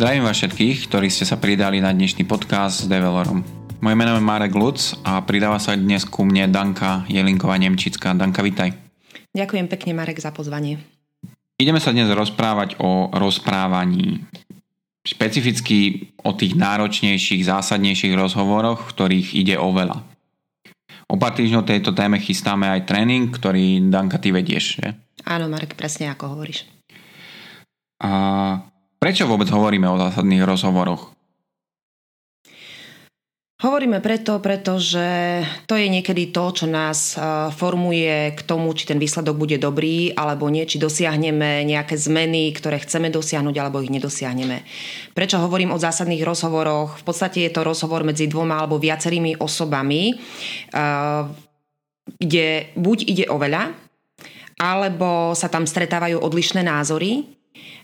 Zdravím vás všetkých, ktorí ste sa pridali na dnešný podcast s Develorom. Moje meno je Marek Luc a pridáva sa dnes ku mne Danka Jelinková Nemčická. Danka, vitaj. Ďakujem pekne, Marek, za pozvanie. Ideme sa dnes rozprávať o rozprávaní. Špecificky o tých náročnejších, zásadnejších rozhovoroch, v ktorých ide o veľa. O pár týždňov tejto téme chystáme aj tréning, ktorý Danka ty vedieš, že? Áno, Marek, presne ako hovoríš. A Prečo vôbec hovoríme o zásadných rozhovoroch? Hovoríme preto, pretože to je niekedy to, čo nás e, formuje k tomu, či ten výsledok bude dobrý alebo nie, či dosiahneme nejaké zmeny, ktoré chceme dosiahnuť alebo ich nedosiahneme. Prečo hovorím o zásadných rozhovoroch? V podstate je to rozhovor medzi dvoma alebo viacerými osobami, e, kde buď ide o veľa, alebo sa tam stretávajú odlišné názory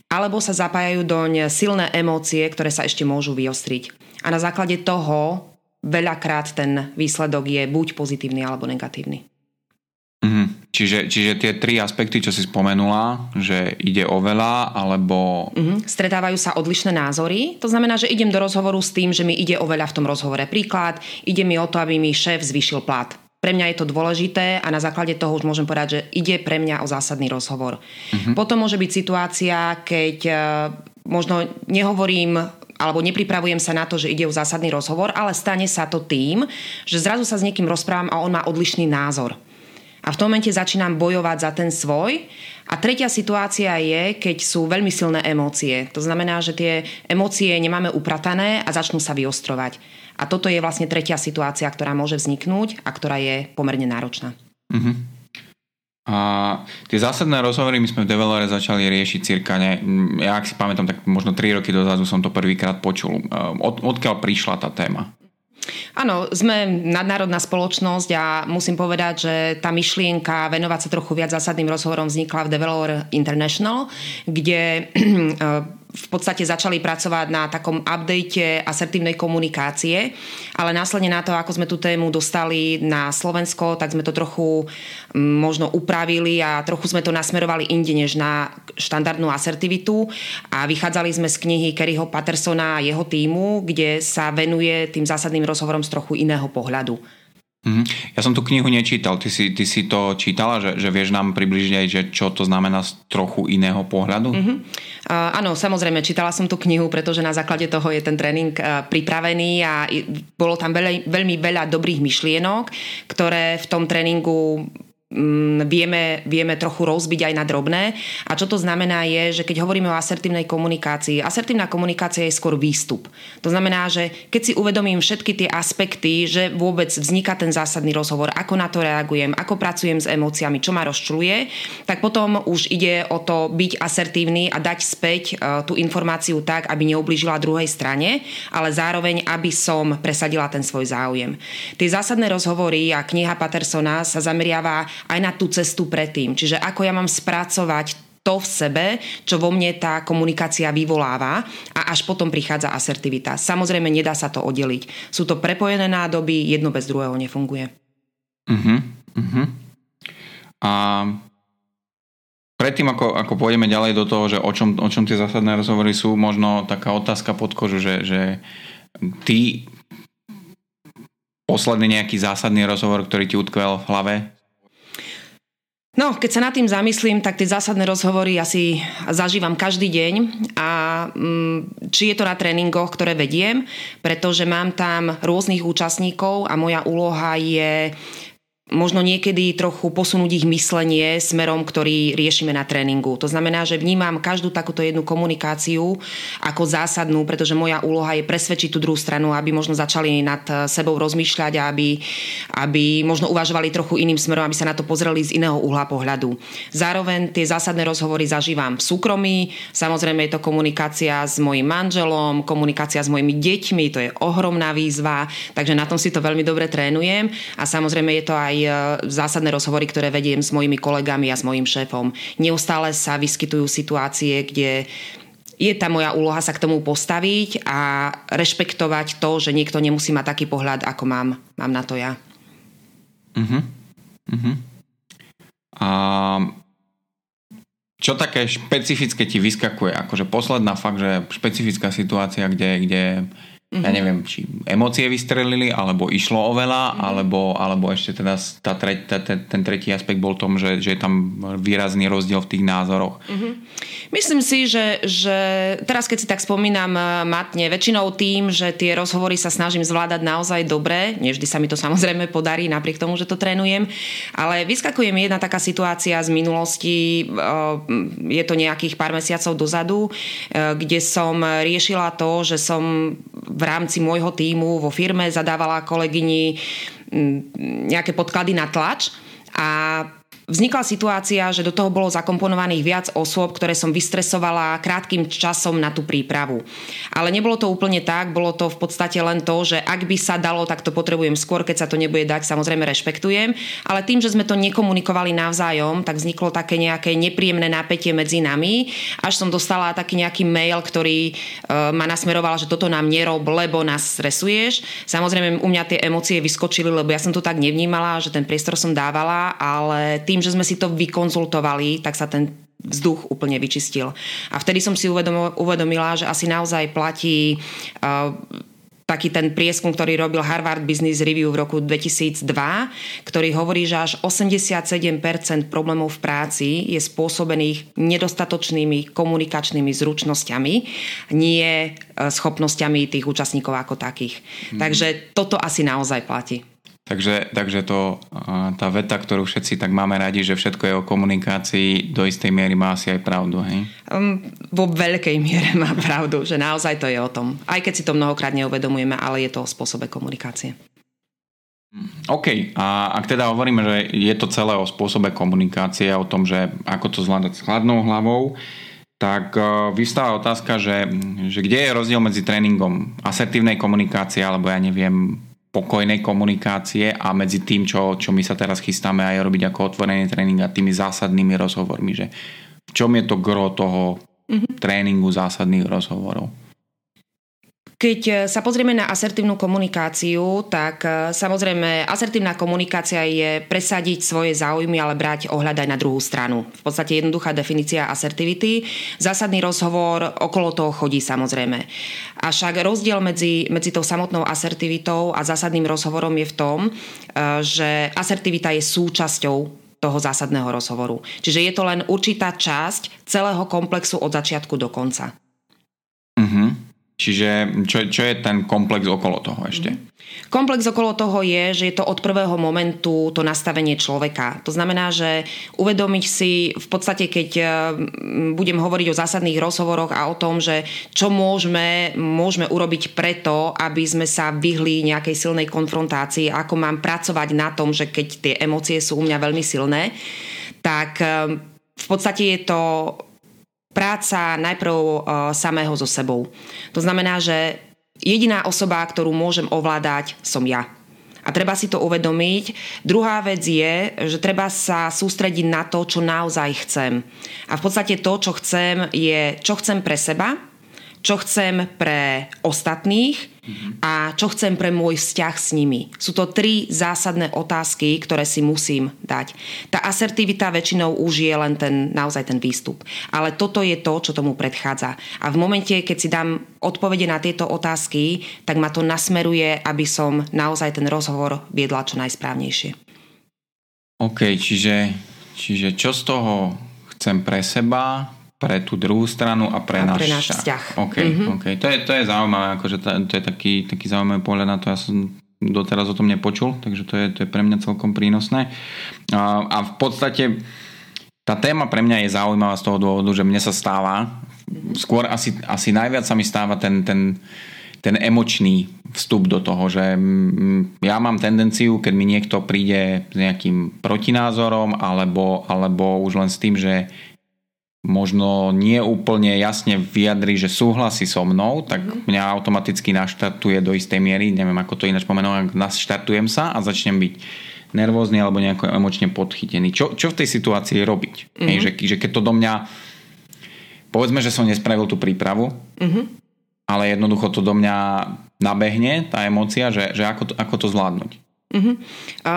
alebo sa zapájajú doň silné emócie, ktoré sa ešte môžu vyostriť. A na základe toho veľakrát ten výsledok je buď pozitívny alebo negatívny. Mm-hmm. Čiže, čiže tie tri aspekty, čo si spomenula, že ide o veľa, alebo... Mm-hmm. Stretávajú sa odlišné názory. To znamená, že idem do rozhovoru s tým, že mi ide o veľa v tom rozhovore. Príklad, ide mi o to, aby mi šéf zvýšil plat pre mňa je to dôležité a na základe toho už môžem povedať, že ide pre mňa o zásadný rozhovor. Uh-huh. Potom môže byť situácia, keď uh, možno nehovorím alebo nepripravujem sa na to, že ide o zásadný rozhovor, ale stane sa to tým, že zrazu sa s niekým rozprávam a on má odlišný názor. A v tom momente začínam bojovať za ten svoj. A tretia situácia je, keď sú veľmi silné emócie. To znamená, že tie emócie nemáme upratané a začnú sa vyostrovať. A toto je vlastne tretia situácia, ktorá môže vzniknúť a ktorá je pomerne náročná. Uh-huh. A tie zásadné rozhovory my sme v Develore začali riešiť cirka, ne, ja ak si pamätám, tak možno 3 roky dozadu som to prvýkrát počul. Od, odkiaľ prišla tá téma? Áno, sme nadnárodná spoločnosť a musím povedať, že tá myšlienka venovať sa trochu viac zásadným rozhovorom vznikla v Developer International, kde v podstate začali pracovať na takom update asertívnej komunikácie, ale následne na to, ako sme tú tému dostali na Slovensko, tak sme to trochu mm, možno upravili a trochu sme to nasmerovali inde než na štandardnú asertivitu a vychádzali sme z knihy Kerryho Pattersona a jeho týmu, kde sa venuje tým zásadným rozhovorom z trochu iného pohľadu. Mm-hmm. Ja som tú knihu nečítal, ty si, ty si to čítala, že, že vieš nám približiť aj, že čo to znamená z trochu iného pohľadu? Mm-hmm. Uh, áno, samozrejme, čítala som tú knihu, pretože na základe toho je ten tréning uh, pripravený a bolo tam veľmi, veľmi veľa dobrých myšlienok, ktoré v tom tréningu vieme, vieme trochu rozbiť aj na drobné. A čo to znamená je, že keď hovoríme o asertívnej komunikácii, asertívna komunikácia je skôr výstup. To znamená, že keď si uvedomím všetky tie aspekty, že vôbec vzniká ten zásadný rozhovor, ako na to reagujem, ako pracujem s emóciami, čo ma rozčuluje, tak potom už ide o to byť asertívny a dať späť e, tú informáciu tak, aby neublížila druhej strane, ale zároveň, aby som presadila ten svoj záujem. Tie zásadné rozhovory a kniha Patersona sa zameriava aj na tú cestu predtým. Čiže ako ja mám spracovať to v sebe, čo vo mne tá komunikácia vyvoláva a až potom prichádza asertivita. Samozrejme, nedá sa to oddeliť. Sú to prepojené nádoby, jedno bez druhého nefunguje. Uh-huh, uh-huh. A predtým, ako, ako pôjdeme ďalej do toho, že o čom, o čom tie zásadné rozhovory sú, možno taká otázka pod kožu, že, že ty posledný nejaký zásadný rozhovor, ktorý ti utkvel v hlave, No, keď sa nad tým zamyslím, tak tie zásadné rozhovory asi zažívam každý deň a mm, či je to na tréningoch, ktoré vediem, pretože mám tam rôznych účastníkov a moja úloha je možno niekedy trochu posunúť ich myslenie smerom, ktorý riešime na tréningu. To znamená, že vnímam každú takúto jednu komunikáciu ako zásadnú, pretože moja úloha je presvedčiť tú druhú stranu, aby možno začali nad sebou rozmýšľať a aby, aby možno uvažovali trochu iným smerom, aby sa na to pozreli z iného uhla pohľadu. Zároveň tie zásadné rozhovory zažívam v súkromí, samozrejme je to komunikácia s mojim manželom, komunikácia s mojimi deťmi, to je ohromná výzva, takže na tom si to veľmi dobre trénujem a samozrejme je to aj aj e, zásadné rozhovory, ktoré vediem s mojimi kolegami a s mojim šéfom. Neustále sa vyskytujú situácie, kde je tá moja úloha sa k tomu postaviť a rešpektovať to, že niekto nemusí mať taký pohľad, ako mám, mám na to ja. Uh-huh. Uh-huh. A čo také špecifické ti vyskakuje? Akože posledná fakt, že špecifická situácia, kde, kde Mm-hmm. Ja neviem, či emócie vystrelili, alebo išlo o veľa, mm-hmm. alebo, alebo ešte teda tá tre, tá, tá, ten tretí aspekt bol tom, že, že je tam výrazný rozdiel v tých názoroch. Mm-hmm. Myslím si, že, že teraz keď si tak spomínam eh, matne, väčšinou tým, že tie rozhovory sa snažím zvládať naozaj dobre, nevždy sa mi to samozrejme podarí, napriek tomu, že to trénujem, ale vyskakuje mi jedna taká situácia z minulosti, eh, je to nejakých pár mesiacov dozadu, eh, kde som riešila to, že som v rámci môjho týmu vo firme zadávala kolegyni mm, nejaké podklady na tlač. A Vznikla situácia, že do toho bolo zakomponovaných viac osôb, ktoré som vystresovala krátkým časom na tú prípravu. Ale nebolo to úplne tak, bolo to v podstate len to, že ak by sa dalo, tak to potrebujem skôr, keď sa to nebude dať, samozrejme rešpektujem. Ale tým, že sme to nekomunikovali navzájom, tak vzniklo také nejaké nepríjemné napätie medzi nami, až som dostala taký nejaký mail, ktorý e, ma nasmeroval, že toto nám nerob, lebo nás stresuješ. Samozrejme u mňa tie emócie vyskočili, lebo ja som to tak nevnímala, že ten priestor som dávala, ale tým tým, že sme si to vykonzultovali, tak sa ten vzduch úplne vyčistil. A vtedy som si uvedomila, že asi naozaj platí uh, taký ten prieskum, ktorý robil Harvard Business Review v roku 2002, ktorý hovorí, že až 87% problémov v práci je spôsobených nedostatočnými komunikačnými zručnosťami, nie uh, schopnosťami tých účastníkov ako takých. Hmm. Takže toto asi naozaj platí. Takže, takže to, tá veta, ktorú všetci tak máme radi, že všetko je o komunikácii, do istej miery má asi aj pravdu, hej? Um, vo veľkej miere má pravdu, že naozaj to je o tom. Aj keď si to mnohokrát neuvedomujeme, ale je to o spôsobe komunikácie. OK, a ak teda hovoríme, že je to celé o spôsobe komunikácie, o tom, že ako to zvládať s chladnou hlavou, tak uh, vystáva otázka, že, že kde je rozdiel medzi tréningom asertívnej komunikácie alebo ja neviem pokojnej komunikácie a medzi tým, čo, čo my sa teraz chystáme aj robiť ako otvorený tréning a tými zásadnými rozhovormi, že v čom je to gro toho mm-hmm. tréningu zásadných rozhovorov? Keď e, sa pozrieme na asertívnu komunikáciu, tak e, samozrejme asertívna komunikácia je presadiť svoje záujmy, ale brať ohľad aj na druhú stranu. V podstate jednoduchá definícia asertivity. Zásadný rozhovor okolo toho chodí samozrejme. A však rozdiel medzi, medzi tou samotnou asertivitou a zásadným rozhovorom je v tom, e, že asertivita je súčasťou toho zásadného rozhovoru. Čiže je to len určitá časť celého komplexu od začiatku do konca. Čiže čo, čo je ten komplex okolo toho ešte? Komplex okolo toho je, že je to od prvého momentu to nastavenie človeka. To znamená, že uvedomiť si v podstate, keď eh, budem hovoriť o zásadných rozhovoroch a o tom, že čo môžeme, môžeme urobiť preto, aby sme sa vyhli nejakej silnej konfrontácii, ako mám pracovať na tom, že keď tie emócie sú u mňa veľmi silné, tak eh, v podstate je to práca najprv uh, samého so sebou. To znamená, že jediná osoba, ktorú môžem ovládať, som ja. A treba si to uvedomiť. Druhá vec je, že treba sa sústrediť na to, čo naozaj chcem. A v podstate to, čo chcem, je, čo chcem pre seba, čo chcem pre ostatných a čo chcem pre môj vzťah s nimi. Sú to tri zásadné otázky, ktoré si musím dať. Tá asertivita väčšinou už je len ten, naozaj ten výstup. Ale toto je to, čo tomu predchádza. A v momente, keď si dám odpovede na tieto otázky, tak ma to nasmeruje, aby som naozaj ten rozhovor viedla čo najsprávnejšie. OK, čiže, čiže čo z toho chcem pre seba, pre tú druhú stranu a pre, a náš, pre náš vzťah. OK, mm-hmm. OK. To je, to je zaujímavé, akože to, to je taký, taký zaujímavý pohľad na to. Ja som doteraz o tom nepočul, takže to je, to je pre mňa celkom prínosné. A, a v podstate tá téma pre mňa je zaujímavá z toho dôvodu, že mne sa stáva, skôr asi, asi najviac sa mi stáva ten, ten, ten emočný vstup do toho, že ja mám tendenciu, keď mi niekto príde s nejakým protinázorom alebo, alebo už len s tým, že možno nie úplne jasne vyjadri, že súhlasí so mnou, tak mm-hmm. mňa automaticky naštartuje do istej miery, neviem ako to ináč pomenovať, naštartujem sa a začnem byť nervózny alebo nejako emočne podchytený. Čo, čo v tej situácii robiť? Mm-hmm. Hej, že, že keď to do mňa povedzme, že som nespravil tú prípravu, mm-hmm. ale jednoducho to do mňa nabehne, tá emócia, že, že ako, to, ako to zvládnuť. Mm-hmm.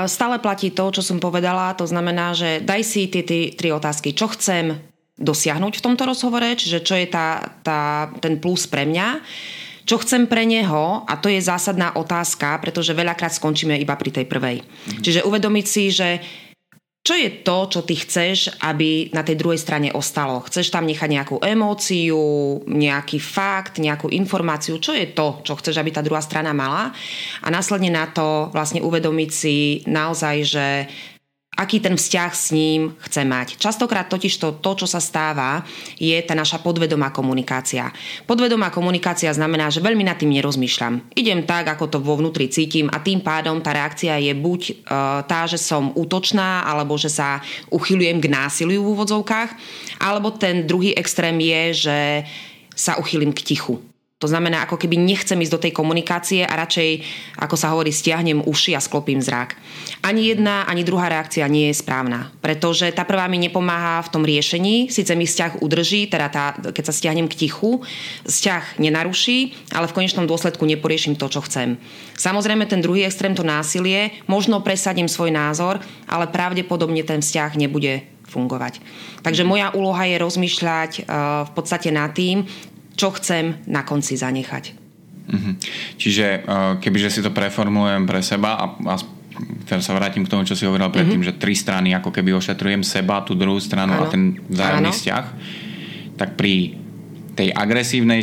Stále platí to, čo som povedala, to znamená, že daj si tie tri otázky. Čo chcem dosiahnuť v tomto rozhovore, čiže čo je tá, tá, ten plus pre mňa. Čo chcem pre neho, a to je zásadná otázka, pretože veľakrát skončíme iba pri tej prvej. Mm. Čiže uvedomiť si, že čo je to, čo ty chceš, aby na tej druhej strane ostalo? Chceš tam nechať nejakú emóciu, nejaký fakt, nejakú informáciu? Čo je to, čo chceš, aby tá druhá strana mala? A následne na to vlastne uvedomiť si naozaj, že aký ten vzťah s ním chce mať. Častokrát totiž to, to, čo sa stáva, je tá naša podvedomá komunikácia. Podvedomá komunikácia znamená, že veľmi nad tým nerozmýšľam. Idem tak, ako to vo vnútri cítim a tým pádom tá reakcia je buď uh, tá, že som útočná, alebo že sa uchylujem k násiliu v úvodzovkách, alebo ten druhý extrém je, že sa uchylím k tichu. To znamená, ako keby nechcem ísť do tej komunikácie a radšej, ako sa hovorí, stiahnem uši a sklopím zrak. Ani jedna, ani druhá reakcia nie je správna, pretože tá prvá mi nepomáha v tom riešení, síce mi vzťah udrží, teda tá, keď sa stiahnem k tichu, vzťah nenaruší, ale v konečnom dôsledku neporiešim to, čo chcem. Samozrejme, ten druhý extrém, to násilie, možno presadím svoj názor, ale pravdepodobne ten vzťah nebude fungovať. Takže moja úloha je rozmýšľať uh, v podstate nad tým, čo chcem na konci zanechať. Mm-hmm. Čiže uh, kebyže si to preformulujem pre seba a, a teraz sa vrátim k tomu, čo si hovoril predtým, mm-hmm. že tri strany, ako keby ošetrujem seba, tú druhú stranu ano. a ten vzájomný vzťah, tak pri tej agresívnej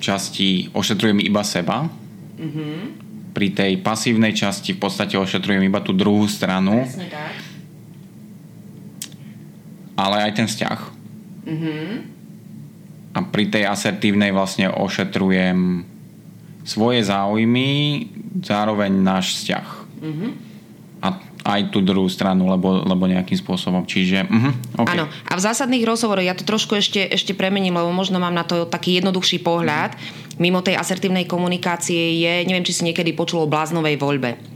časti ošetrujem iba seba, mm-hmm. pri tej pasívnej časti v podstate ošetrujem iba tú druhú stranu, ale aj ten vzťah. Mm-hmm a pri tej asertívnej vlastne ošetrujem svoje záujmy, zároveň náš vzťah. Mm-hmm. A aj tú druhú stranu, lebo, lebo nejakým spôsobom. Čiže, uh-huh, okay. Áno. A v zásadných rozhovoroch, ja to trošku ešte, ešte premením, lebo možno mám na to taký jednoduchší pohľad. Mimo tej asertívnej komunikácie je, neviem, či si niekedy počul o bláznovej voľbe.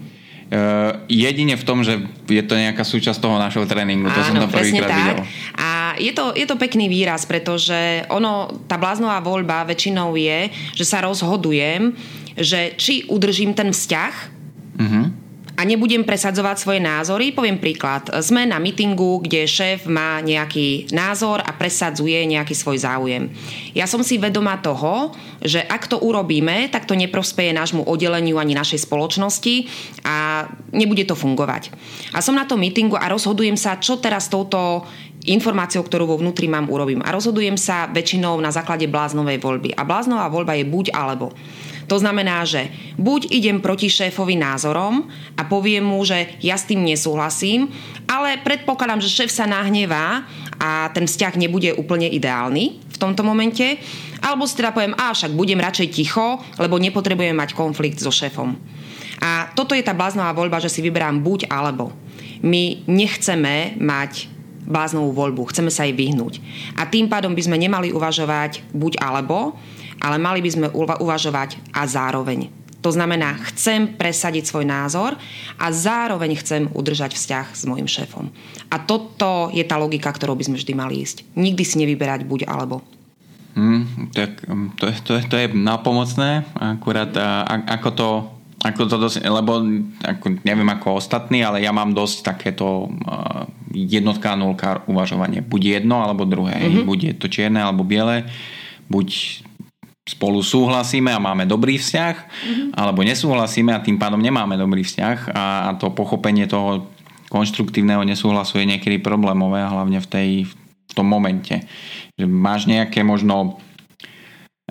Uh, jedine v tom, že je to nejaká súčasť toho našho tréningu. Áno, to som to prvýkrát videl. A je to, je to pekný výraz, pretože ono, tá bláznová voľba väčšinou je, že sa rozhodujem, že či udržím ten vzťah, uh-huh a nebudem presadzovať svoje názory. Poviem príklad. Sme na mítingu, kde šéf má nejaký názor a presadzuje nejaký svoj záujem. Ja som si vedomá toho, že ak to urobíme, tak to neprospeje nášmu oddeleniu ani našej spoločnosti a nebude to fungovať. A som na tom mítingu a rozhodujem sa, čo teraz touto informáciou, ktorú vo vnútri mám, urobím. A rozhodujem sa väčšinou na základe bláznovej voľby. A bláznová voľba je buď alebo. To znamená, že buď idem proti šéfovi názorom a poviem mu, že ja s tým nesúhlasím, ale predpokladám, že šéf sa nahnevá a ten vzťah nebude úplne ideálny v tomto momente, alebo si teda poviem, a však budem radšej ticho, lebo nepotrebujem mať konflikt so šéfom. A toto je tá bláznová voľba, že si vyberám buď alebo. My nechceme mať bláznovú voľbu, chceme sa jej vyhnúť. A tým pádom by sme nemali uvažovať buď alebo, ale mali by sme uvažovať a zároveň. To znamená, chcem presadiť svoj názor a zároveň chcem udržať vzťah s môjim šéfom. A toto je tá logika, ktorou by sme vždy mali ísť. Nikdy si nevyberať buď alebo. Hmm, tak um, to, to, to je napomocné, akurát a, ako to ako to dosť, lebo ako, neviem ako ostatní, ale ja mám dosť takéto uh, jednotka nulka uvažovanie. Buď jedno alebo druhé. Mm-hmm. Buď je to čierne alebo biele. Buď spolu súhlasíme a máme dobrý vzťah, mm-hmm. alebo nesúhlasíme a tým pádom nemáme dobrý vzťah a, a to pochopenie toho konštruktívneho nesúhlasu je niekedy problémové, hlavne v, tej, v tom momente. Že máš nejaké možno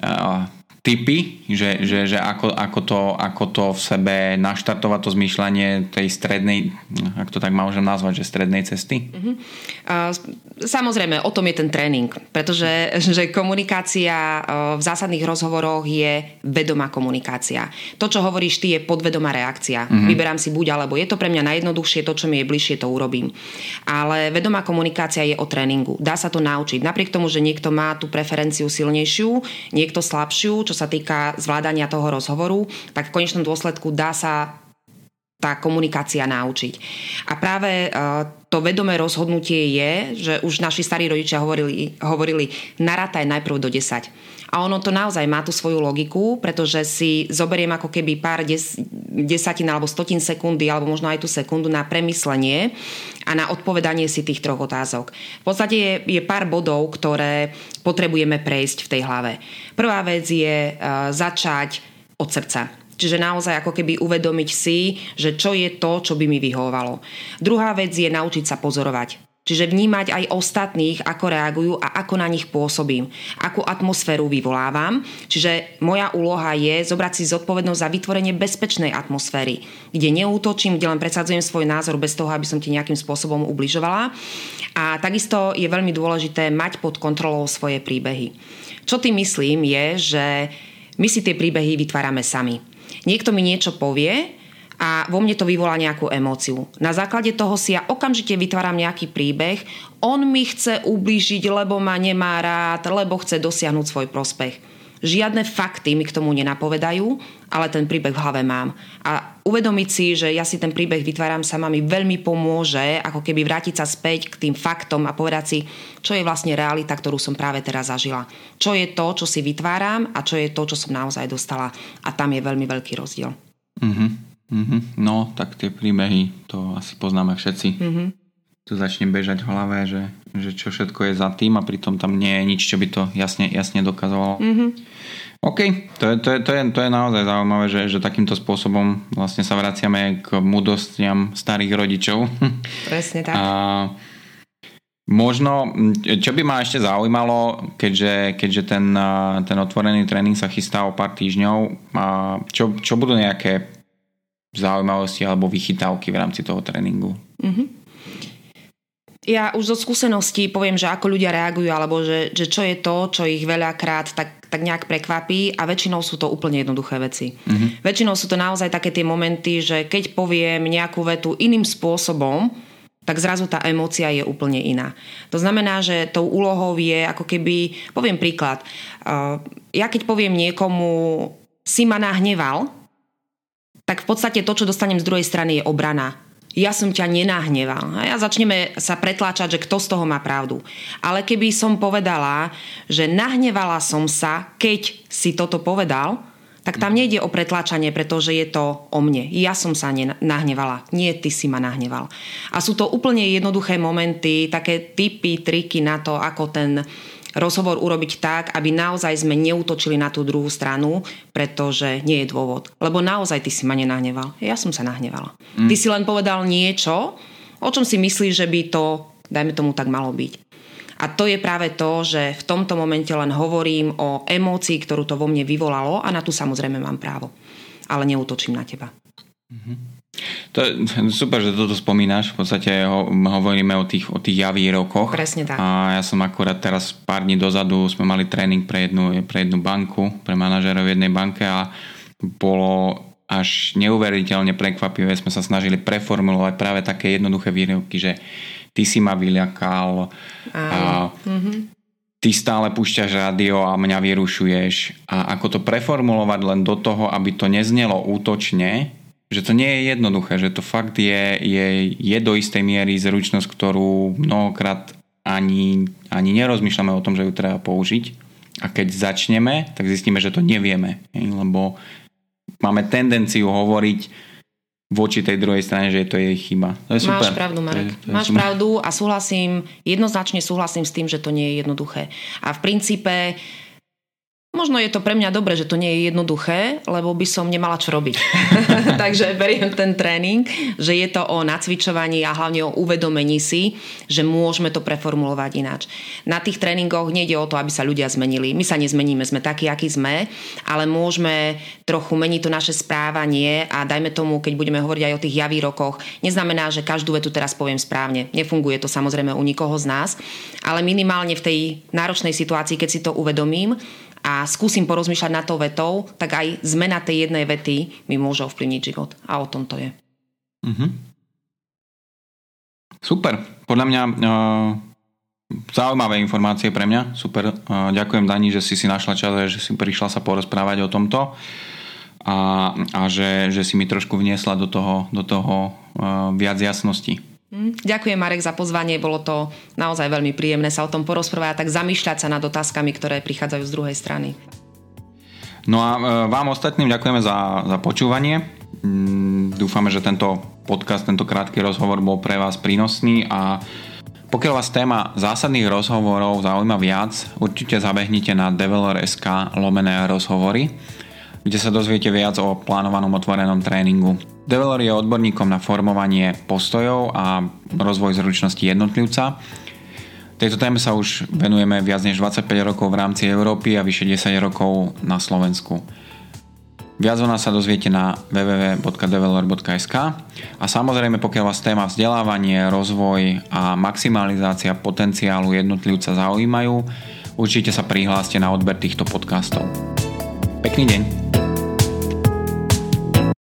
uh, typy, že, že, že ako, ako, to, ako to v sebe naštartovať to zmýšľanie tej strednej, ak to tak môžem nazvať, že strednej cesty? Uh-huh. Uh, samozrejme, o tom je ten tréning, pretože že komunikácia v zásadných rozhovoroch je vedomá komunikácia. To, čo hovoríš ty, je podvedomá reakcia. Uh-huh. Vyberám si buď alebo. Je to pre mňa najjednoduchšie, to, čo mi je bližšie, to urobím. Ale vedomá komunikácia je o tréningu. Dá sa to naučiť. Napriek tomu, že niekto má tú preferenciu silnejšiu, niekto slabšiu, čo sa týka zvládania toho rozhovoru, tak v konečnom dôsledku dá sa tá komunikácia naučiť. A práve to vedomé rozhodnutie je, že už naši starí rodičia hovorili, hovorili narátaj najprv do 10. A ono to naozaj má tú svoju logiku, pretože si zoberiem ako keby pár des, desatín alebo stotín sekundy, alebo možno aj tú sekundu na premyslenie a na odpovedanie si tých troch otázok. V podstate je, je pár bodov, ktoré potrebujeme prejsť v tej hlave. Prvá vec je uh, začať od srdca. Čiže naozaj ako keby uvedomiť si, že čo je to, čo by mi vyhovovalo. Druhá vec je naučiť sa pozorovať. Čiže vnímať aj ostatných, ako reagujú a ako na nich pôsobím, akú atmosféru vyvolávam. Čiže moja úloha je zobrať si zodpovednosť za vytvorenie bezpečnej atmosféry, kde neútočím, kde len predsadzujem svoj názor bez toho, aby som ti nejakým spôsobom ubližovala. A takisto je veľmi dôležité mať pod kontrolou svoje príbehy. Čo tým myslím je, že my si tie príbehy vytvárame sami. Niekto mi niečo povie a vo mne to vyvolá nejakú emóciu. Na základe toho si ja okamžite vytváram nejaký príbeh, on mi chce ublížiť, lebo ma nemá rád, lebo chce dosiahnuť svoj prospech. Žiadne fakty mi k tomu nenapovedajú, ale ten príbeh v hlave mám. A uvedomiť si, že ja si ten príbeh vytváram sama mi veľmi pomôže, ako keby vrátiť sa späť k tým faktom a povedať si, čo je vlastne realita, ktorú som práve teraz zažila. Čo je to, čo si vytváram a čo je to, čo som naozaj dostala. A tam je veľmi veľký rozdiel. Mm-hmm. Mm-hmm. No, tak tie príbehy, to asi poznáme všetci. Mm-hmm. Tu začne bežať v hlave, že, že čo všetko je za tým a pritom tam nie je nič, čo by to jasne, jasne dokazovalo. Mm-hmm. OK, to je, to, je, to, je, to je naozaj zaujímavé, že, že takýmto spôsobom vlastne sa vraciame k mudostiam starých rodičov. Presne tak. A, Možno, čo by ma ešte zaujímalo, keďže, keďže ten, ten otvorený tréning sa chystá o pár týždňov, čo, čo budú nejaké zaujímavosti alebo vychytávky v rámci toho tréningu. Mm-hmm. Ja už zo skúseností poviem, že ako ľudia reagujú, alebo že, že čo je to, čo ich veľakrát tak, tak nejak prekvapí a väčšinou sú to úplne jednoduché veci. Mm-hmm. Väčšinou sú to naozaj také tie momenty, že keď poviem nejakú vetu iným spôsobom, tak zrazu tá emócia je úplne iná. To znamená, že tou úlohou je ako keby, poviem príklad, ja keď poviem niekomu si ma nahneval, tak v podstate to, čo dostanem z druhej strany, je obrana. Ja som ťa nenahneval. A ja začneme sa pretláčať, že kto z toho má pravdu. Ale keby som povedala, že nahnevala som sa, keď si toto povedal, tak tam nejde o pretláčanie, pretože je to o mne. Ja som sa nahnevala, nie ty si ma nahneval. A sú to úplne jednoduché momenty, také typy, triky na to, ako ten rozhovor urobiť tak, aby naozaj sme neútočili na tú druhú stranu, pretože nie je dôvod. Lebo naozaj ty si ma nenahneval. Ja som sa nahnevala. Mm. Ty si len povedal niečo, o čom si myslíš, že by to, dajme tomu, tak malo byť. A to je práve to, že v tomto momente len hovorím o emócii, ktorú to vo mne vyvolalo a na tu samozrejme mám právo. Ale neútočím na teba. Mm-hmm. To je super, že toto spomínaš. V podstate ho, hovoríme o tých, o tých javírokoch. Presne tak. A ja som akurát teraz pár dní dozadu sme mali tréning pre jednu, pre jednu banku, pre manažerov jednej banke a bolo až neuveriteľne prekvapivé. Sme sa snažili preformulovať práve také jednoduché výroky, že ty si ma vyľakal a mm-hmm. ty stále púšťaš rádio a mňa vyrušuješ. A ako to preformulovať len do toho, aby to neznelo útočne, že to nie je jednoduché, že to fakt je, je, je do istej miery zručnosť, ktorú mnohokrát ani, ani nerozmýšľame o tom, že ju treba použiť. A keď začneme, tak zistíme, že to nevieme. Lebo máme tendenciu hovoriť voči tej druhej strane, že to je jej chyba. To je super. Máš pravdu, Marek. To je, to je Máš super. pravdu a súhlasím, jednoznačne súhlasím s tým, že to nie je jednoduché. A v princípe Možno je to pre mňa dobre, že to nie je jednoduché, lebo by som nemala čo robiť. Takže beriem ten tréning, že je to o nacvičovaní a hlavne o uvedomení si, že môžeme to preformulovať ináč. Na tých tréningoch nejde o to, aby sa ľudia zmenili. My sa nezmeníme, sme takí, akí sme, ale môžeme trochu meniť to naše správanie a dajme tomu, keď budeme hovoriť aj o tých javírokoch, neznamená, že každú vetu teraz poviem správne. Nefunguje to samozrejme u nikoho z nás, ale minimálne v tej náročnej situácii, keď si to uvedomím, a skúsim porozmýšľať nad tou vetou, tak aj zmena tej jednej vety mi môže ovplyvniť život. A o tom to je. Mm-hmm. Super. Podľa mňa uh, zaujímavé informácie pre mňa. Super. Uh, ďakujem Dani, že si si našla čas a že si prišla sa porozprávať o tomto. a, a že, že si mi trošku vniesla do toho, do toho uh, viac jasnosti. Hm, ďakujem Marek za pozvanie, bolo to naozaj veľmi príjemné sa o tom porozprávať a tak zamýšľať sa nad otázkami, ktoré prichádzajú z druhej strany. No a e, vám ostatným ďakujeme za, za počúvanie. Mm, dúfame, že tento podcast, tento krátky rozhovor bol pre vás prínosný a pokiaľ vás téma zásadných rozhovorov zaujíma viac, určite zabehnite na developer.sk lomené rozhovory, kde sa dozviete viac o plánovanom otvorenom tréningu. Developer je odborníkom na formovanie postojov a rozvoj zručnosti jednotlivca. Tejto téme sa už venujeme viac než 25 rokov v rámci Európy a vyše 10 rokov na Slovensku. Viac o nás sa dozviete na www.developer.sk a samozrejme pokiaľ vás téma vzdelávanie, rozvoj a maximalizácia potenciálu jednotlivca zaujímajú, určite sa prihláste na odber týchto podcastov. Pekný deň!